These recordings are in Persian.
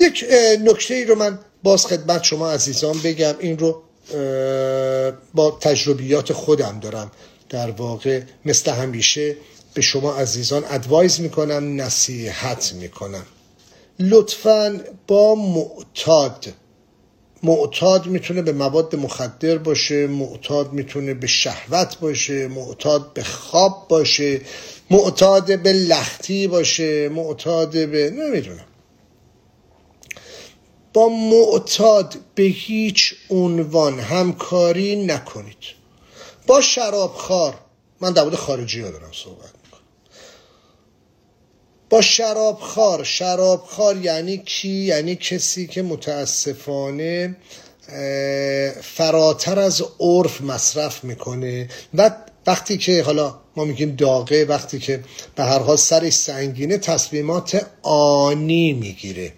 یک نکته ای رو من باز خدمت شما عزیزان بگم. این رو با تجربیات خودم دارم. در واقع مثل همیشه به شما عزیزان ادوایز می‌کنم نصیحت می‌کنم. لطفا با معتاد معتاد می‌تونه به مواد مخدر باشه معتاد می‌تونه به شهوت باشه معتاد به خواب باشه معتاد به لختی باشه معتاد به نمی‌دونم. با معتاد به هیچ عنوان همکاری نکنید. با شرابخوار من در مورد خارجی ها دارم صحبت می‌کنم. با شرابخوار شرابخوار یعنی کی؟ یعنی کسی که متاسفانه فراتر از عرف مصرف می‌کنه و وقتی که حالا ما میگیم داغه وقتی که به هر حال سرش سنگینه تصمیمات آنی می‌گیره.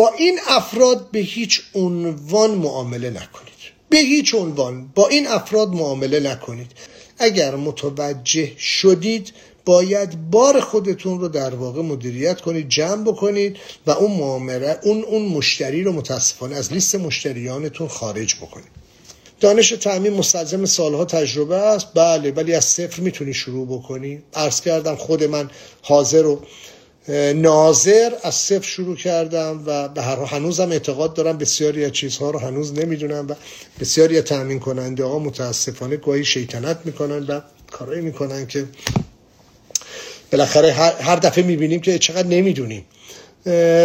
با این افراد به هیچ عنوان معامله نکنید. به هیچ عنوان با این افراد معامله نکنید. اگر متوجه شدید باید بار خودتون رو در واقع مدیریت کنید جمع بکنید و اون معامله اون اون مشتری رو متاسفانه از لیست مشتریانتون خارج بکنید. دانش تعمیم مستلزم سالها تجربه است. بله ولی از صفر می‌تونی شروع بکنی. عرض کردم خود من حاضر رو ناظر از صفر شروع کردم و به هر هنوزم اعتقاد دارم بسیاری از چیزها رو هنوز نمی‌دونم و بسیاری از تأمین کننده ها متاسفانه گاهی شیطنت می‌کنن و کارایی می‌کنن که بالاخره هر دفعه می‌بینیم که چقدر نمی‌دونیم.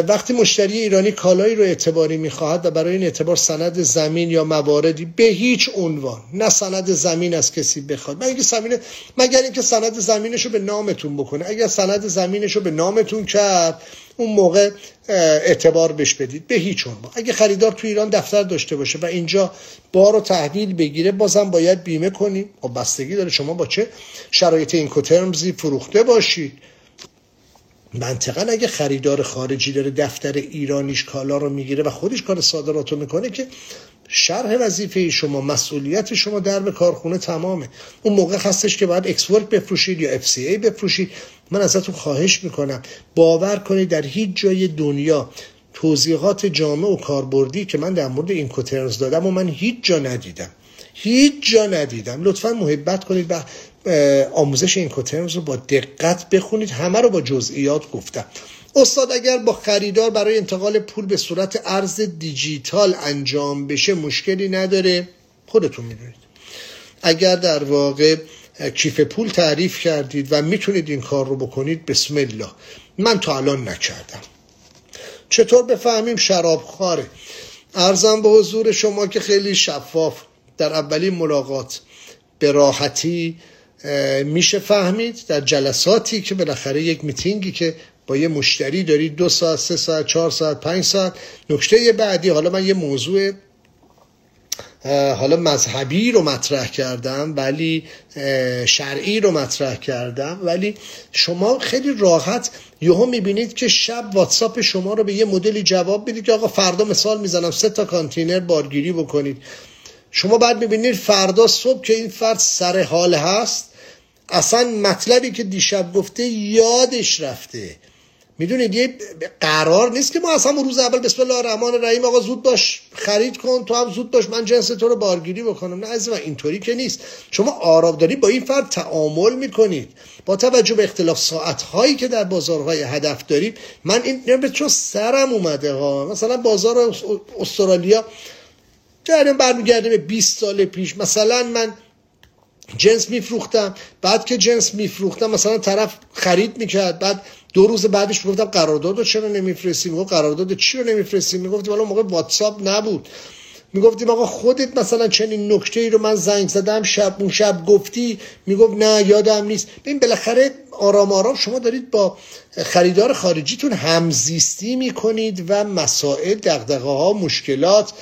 وقتی مشتری ایرانی کالایی رو اعتباری می‌خواهد و برای این اعتبار سند زمین یا مواردی به هیچ عنوان نه سند زمین از کسی بخواد. مگر اینکه مگر اینکه سند زمینش رو به نامتون بکنه. اگر سند زمینش رو به نامتون کرد اون موقع اعتبار بش بدید. به هیچ عنوان. اگه خریدار تو ایران دفتر داشته باشه و اینجا بار و تحویل بگیره بازم باید بیمه کنیم. خب بستگی داره شما با چه شرایط اینکوترمزی فروخته باشید. منطقا اگه خریدار خارجی داره دفتر ایرانیش کالا رو می‌گیره و خودش کار صادرات رو می‌کنه که شرح وظیفه شما مسئولیت شما در به کارخونه تمامه. اون موقع هستش که باید ex work بفروشید یا FCA بفروشید. من ازتون خواهش می‌کنم. باور کنید در هیچ جای دنیا توضیحات جامع و کاربردی که من در مورد Incoterms دادم و من هیچ جا ندیدم. هیچ جا ندیدم. لطفا محبت کنید. و آموزش Incoterms رو با دقت بخونید. همه رو با جزئیات گفتم. استاد اگر با خریدار برای انتقال پول به صورت ارز دیجیتال انجام بشه مشکلی نداره. خودتون می‌دونید. اگر در واقع کیف پول تعریف کردید و می‌تونید این کار رو بکنید بسم الله. من تا الان نکردم. چطور بفهمیم شراب خاره ارزم به حضور شما که خیلی شفاف. در اولین ملاقات به راحتی میشه فهمید در جلساتی که بالاخره یک میتینگی که با یه مشتری داری دو ساعت سه ساعت چهار ساعت پنج ساعت. نکته بعدی حالا من یه موضوع حالا مذهبی رو مطرح کردم ولی شرعی رو مطرح کردم ولی شما خیلی راحت یهو می‌بینید که شب واتساپ شما رو به یه مدلی جواب بدید که آقا فردا مثال می‌زنم سه تا کانتینر بارگیری بکنید. شما بعد می‌بینید فردا صبح که این فرد سر حال هست اصلا مطلبی که دیشب گفته یادش رفته. می‌دونید یه قرار نیست که ما اصلا روز اول بسم الله الرحمن الرحیم آقا زود باش خرید کن تو هم زود باش من جنس تو رو بارگیری بکنم. نه از اینطوری که نیست. شما آرام داری با این فرد تعامل می‌کنید. با توجه به اختلاف ساعت هایی که در بازارهای هدف دارید من این به چون سرم اومده ها. مثلا بازار استرالیا جریان برمیگرده به 20 سال پیش. مثلا من جنس میفروختم بعد که جنس میفروختم مثلا طرف خرید می‌کرد بعد دو روز بعدش می‌گفتم قرارداد رو چرا نمیفرستی؟ می‌گفت قرارداد چی رو نمیفرستی؟ می‌گفتیم حالا موقع واتساپ نبود. می‌گفتیم آقا خودت مثلا چنین نکته ای رو من زنگ زدم شب اون شب گفتی؟ می‌گفت نه یادم نیست. ببین بالاخره آرام آرام شما دارید با خریدار خارجیتون همزیستی می‌کنید و مسائل دغدغه ها مشکلات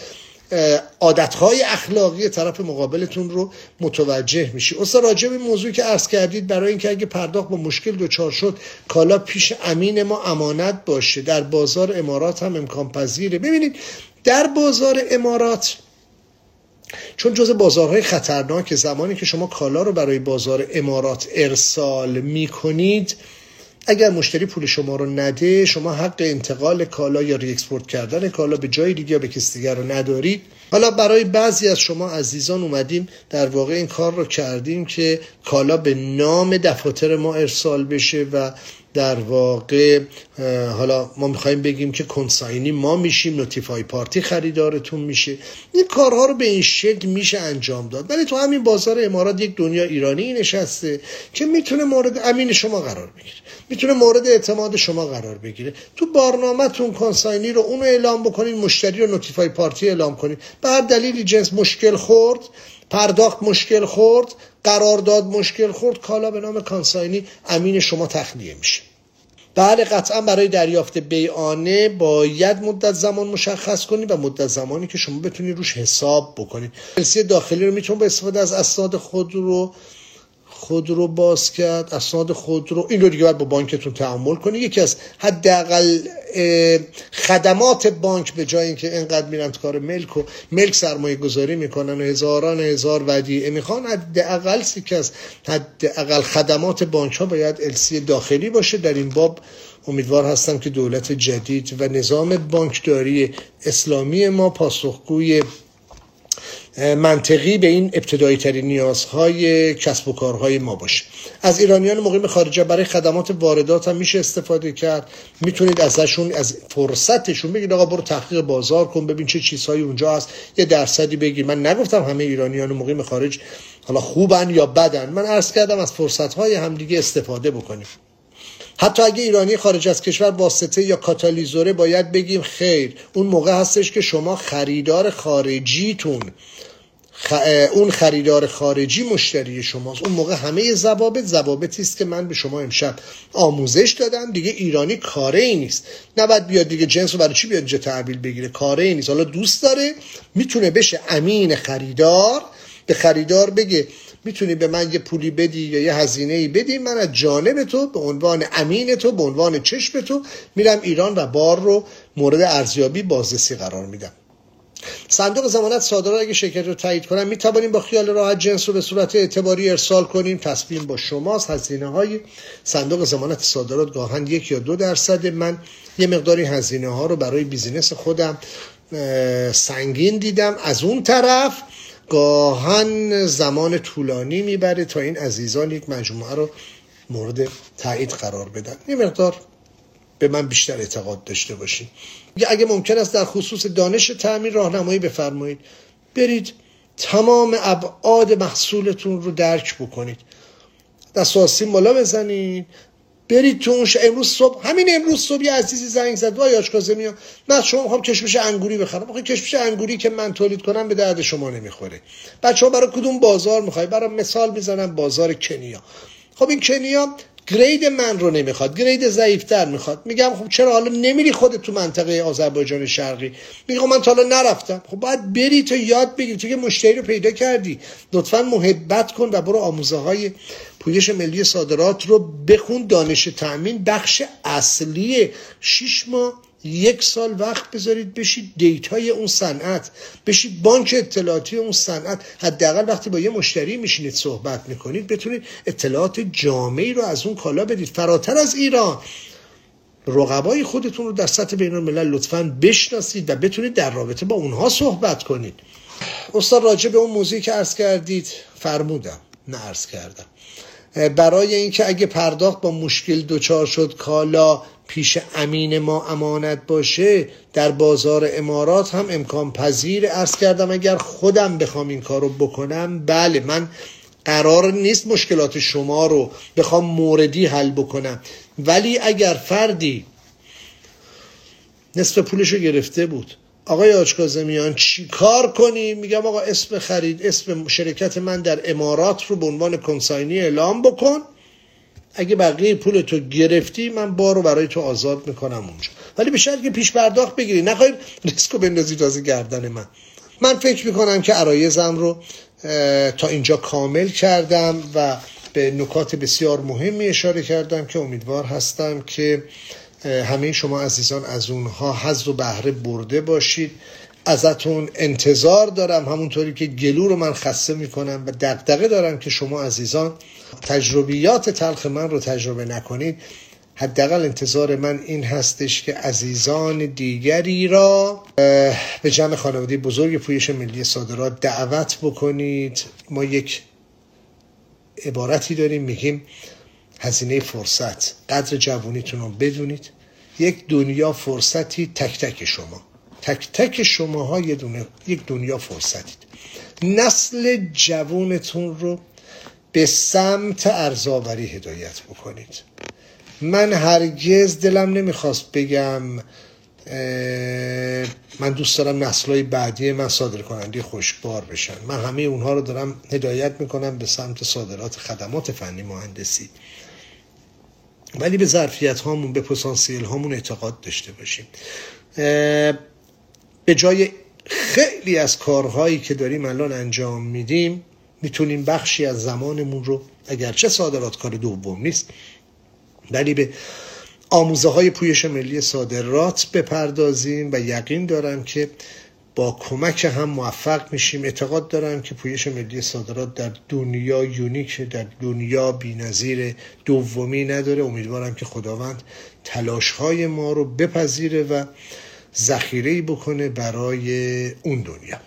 عادتهای اخلاقی طرف مقابلتون رو متوجه میشی. استاد راجع به موضوعی که عرض کردید برای اینکه اگه پرداخت با مشکل دچار شد کالا پیش امین ما امانت باشه. در بازار امارات هم امکان پذیره. ببینید در بازار امارات چون جز بازارهای خطرناک زمانی که شما کالا رو برای بازار امارات ارسال می‌کنید اگر مشتری پول شما رو نده شما حق انتقال کالا یا re-export کردن کالا به جای دیگه یا به کسی دیگر رو ندارید. حالا برای بعضی از شما عزیزان اومدیم در واقع این کار رو کردیم که کالا به نام دفاتر ما ارسال بشه و در واقع حالا ما می‌خوایم بگیم که consignee ما میشیم notify party خریدارتون میشه. این کارها رو به این شکل میشه انجام داد. ولی تو همین بازار امارات یک دنیا ایرانی نشسته که می‌تونه مورد امین شما قرار بگیره. می‌تونه مورد اعتماد شما قرار بگیره. تو بارنامهتون consignee رو اونو اعلام بکنید مشتری رو notify party اعلام کنید به هر دلیلی جنس مشکل خورد پرداخت مشکل خورد قرارداد مشکل خورد کالا به نام کانساینی امین شما تخلیه میشه. بله قطعا برای دریافت بیانه باید مدت زمان مشخص کنید و مدت زمانی که شما بتونید روش حساب بکنید پلیسی داخلی رو میتون با استفاده از اسناد خود رو خود رو باز کرد اسناد خود رو این رو دیگه باید با بانکتون تعامل کنید یکی از حداقل خدمات بانک به جای اینکه اینقدر میرن کار ملک و ملک سرمایه گذاری می‌کنن و هزاران هزار ودیعه می‌خوان حداقل که از حداقل خدمات بانک ها باید السی داخلی باشه. در این باب امیدوار هستم که دولت جدید و نظام بانکداری اسلامی ما پاسخگوی منطقی به این ابتدایی ترین نیازهای کسب و کارهای ما باشه. از ایرانیان مقیم خارجه برای خدمات واردات هم میشه استفاده کرد. می‌تونید ازشون از فرصتشون بگید آقا برو تحقیق بازار کن ببین چه چیزهایی اونجا هست. یه درصدی بگیر. من نگفتم همه ایرانیان مقیم خارج حالا خوبن یا بدن. من عرض کردم از فرصتهای همدیگه استفاده بکنیم. حتی اگه ایرانی خارج از کشور واسطه یا کاتالیزوره باید بگیم خیر اون موقع هستش که شما خریدار خارجیتون اون خریدار خارجی مشتری شماست. اون موقع همه زبابت زبابتی است که من به شما امشب آموزش دادم. دیگه ایرانی کاره ای نیست. نباید بیاد دیگه جنس رو برای چی بیاد اینجا تحویل بگیره؟ کاره ای نیست. حالا دوست داره می‌تونه بشه امین خریدار به خریدار بگه می‌تونی به من یه پولی بدی یا یه هزینه ای بدی من از جانب تو به عنوان امین تو به عنوان چشم تو میرم ایران و بار رو مورد ارزیابی بازرسی قرار میدم. صندوق زمانت صادرات اگه شرکت رو تایید کنن می توانیم با خیال راحت جنس رو به صورت اعتباری ارسال کنیم. تصمیم با شماست هزینه های صندوق زمانت صادرات گاهن یک یا دو درصد. من یه مقداری هزینه ها رو برای بیزینس خودم سنگین دیدم. از اون طرف گاهن زمان طولانی می‌بره تا این عزیزان یک مجموعه رو مورد تایید قرار بدن. یه مقدار به من بیشتر اعتقاد داشته باشید اگه ممکن است در خصوص دانش تعمیر راهنمایی بفرمایید. برید تمام ابعاد محصولتون رو درک بکنید. دستاسی ملا بزنید. برید تو اون امروز صبح همین امروز صبح یه عزیزی زنگ زد وای آشکازمی من شما می‌خوام کشمش انگوری بخرم. آخه کشمش انگوری که من تولید کنم به درد شما نمی‌خوره. بچه ها برای کدوم بازار می‌خوای؟ برای مثال می‌زنم بازار کنیا. خب این کنیا گرید من رو نمی‌خواد گرید ضعیفتر می‌خواد. میگم خب چرا حالا نمیری خودت تو منطقه آذربایجان شرقی؟ میگم من تا حالا نرفتم. خب باید بری تو یاد بگیری. تو که مشتری رو پیدا کردی. لطفا محبت کن و برو آموزه های پویش ملی صادرات رو بخون. دانش تأمین بخش اصلی شیش ماه یک سال وقت بذارید بشید دیتای اون صنعت بشید بانک اطلاعاتی اون صنعت. حداقل وقتی با یه مشتری میشینید صحبت می‌کنید بتونید اطلاعات جامعی رو از اون کالا بدید. فراتر از ایران رقبای خودتون رو در سطح بین الملل لطفا بشناسید و بتونید در رابطه با اونها صحبت کنید. استاد راجع به اون موضوعی که عرض کردید فرمودم. نه عرض کردم. برای اینکه اگه پرداخت با مشکل دچار شد کالا پیش امین ما امانت باشه در بازار امارات هم امکان پذیر ارز کردم اگر خودم بخوام این کارو بکنم بله من قرار نیست مشکلات شما رو بخوام موردی حل بکنم. ولی اگر فردی نصف پولش رو گرفته بود آقای آچکازمیان چی کار کنیم میگم آقا اسم خرید اسم شرکت من در امارات رو به عنوان کنساینی اعلام بکن. اگه بقیه پول تو گرفتی من بار رو برای تو آزاد می‌کنم اونجا. ولی به شرط که پیش پرداخت بگیری. نخواهید ریسکو بندازی تازه گردن من. من فکر می‌کنم که عرایزم رو تا اینجا کامل کردم و به نکات بسیار مهمی اشاره کردم که امیدوار هستم که همه شما عزیزان از اونها حظ و بهره برده باشید. ازتون انتظار دارم همونطوری که گلو رو من خسته می‌کنم و دقدقه دارم که شما عزیزان تجربیات تلخ من رو تجربه نکنید. حداقل انتظار من این هستش که عزیزان دیگری را به جمع خانواده بزرگ پویش ملی صادرات دعوت بکنید. ما یک عبارتی داریم میگیم هزینه فرصت. قدر جوانیتون رو بدونید. یک دنیا فرصتی تک تک شما. تک تک شماها یک دنیا فرصتید. نسل جوانتون رو به سمت ارزاوری هدایت بکنید. من هرگز دلم نمی‌خواست بگم من دوست دارم نسلهای بعدی من صادر کننده خوشبار بشن. من همه اونها رو دارم هدایت می‌کنم به سمت صادرات خدمات فنی مهندسی. ولی به ظرفیت هامون به پتانسیل هامون اعتقاد داشته باشیم. به جای خیلی از کارهایی که داریم الان انجام میدیم می‌تونیم بخشی از زمانمون رو اگرچه صادرات کار دوم نیست ولی به آموزه های پویش ملی صادرات بپردازیم و یقین دارم که با کمک هم موفق میشیم. اعتقاد دارم که پویش ملی صادرات در دنیا یونیک در دنیا بینظیر دومی نداره. امیدوارم که خداوند تلاش های ما رو بپذیره و ذخیره بکنه برای اون دنیا.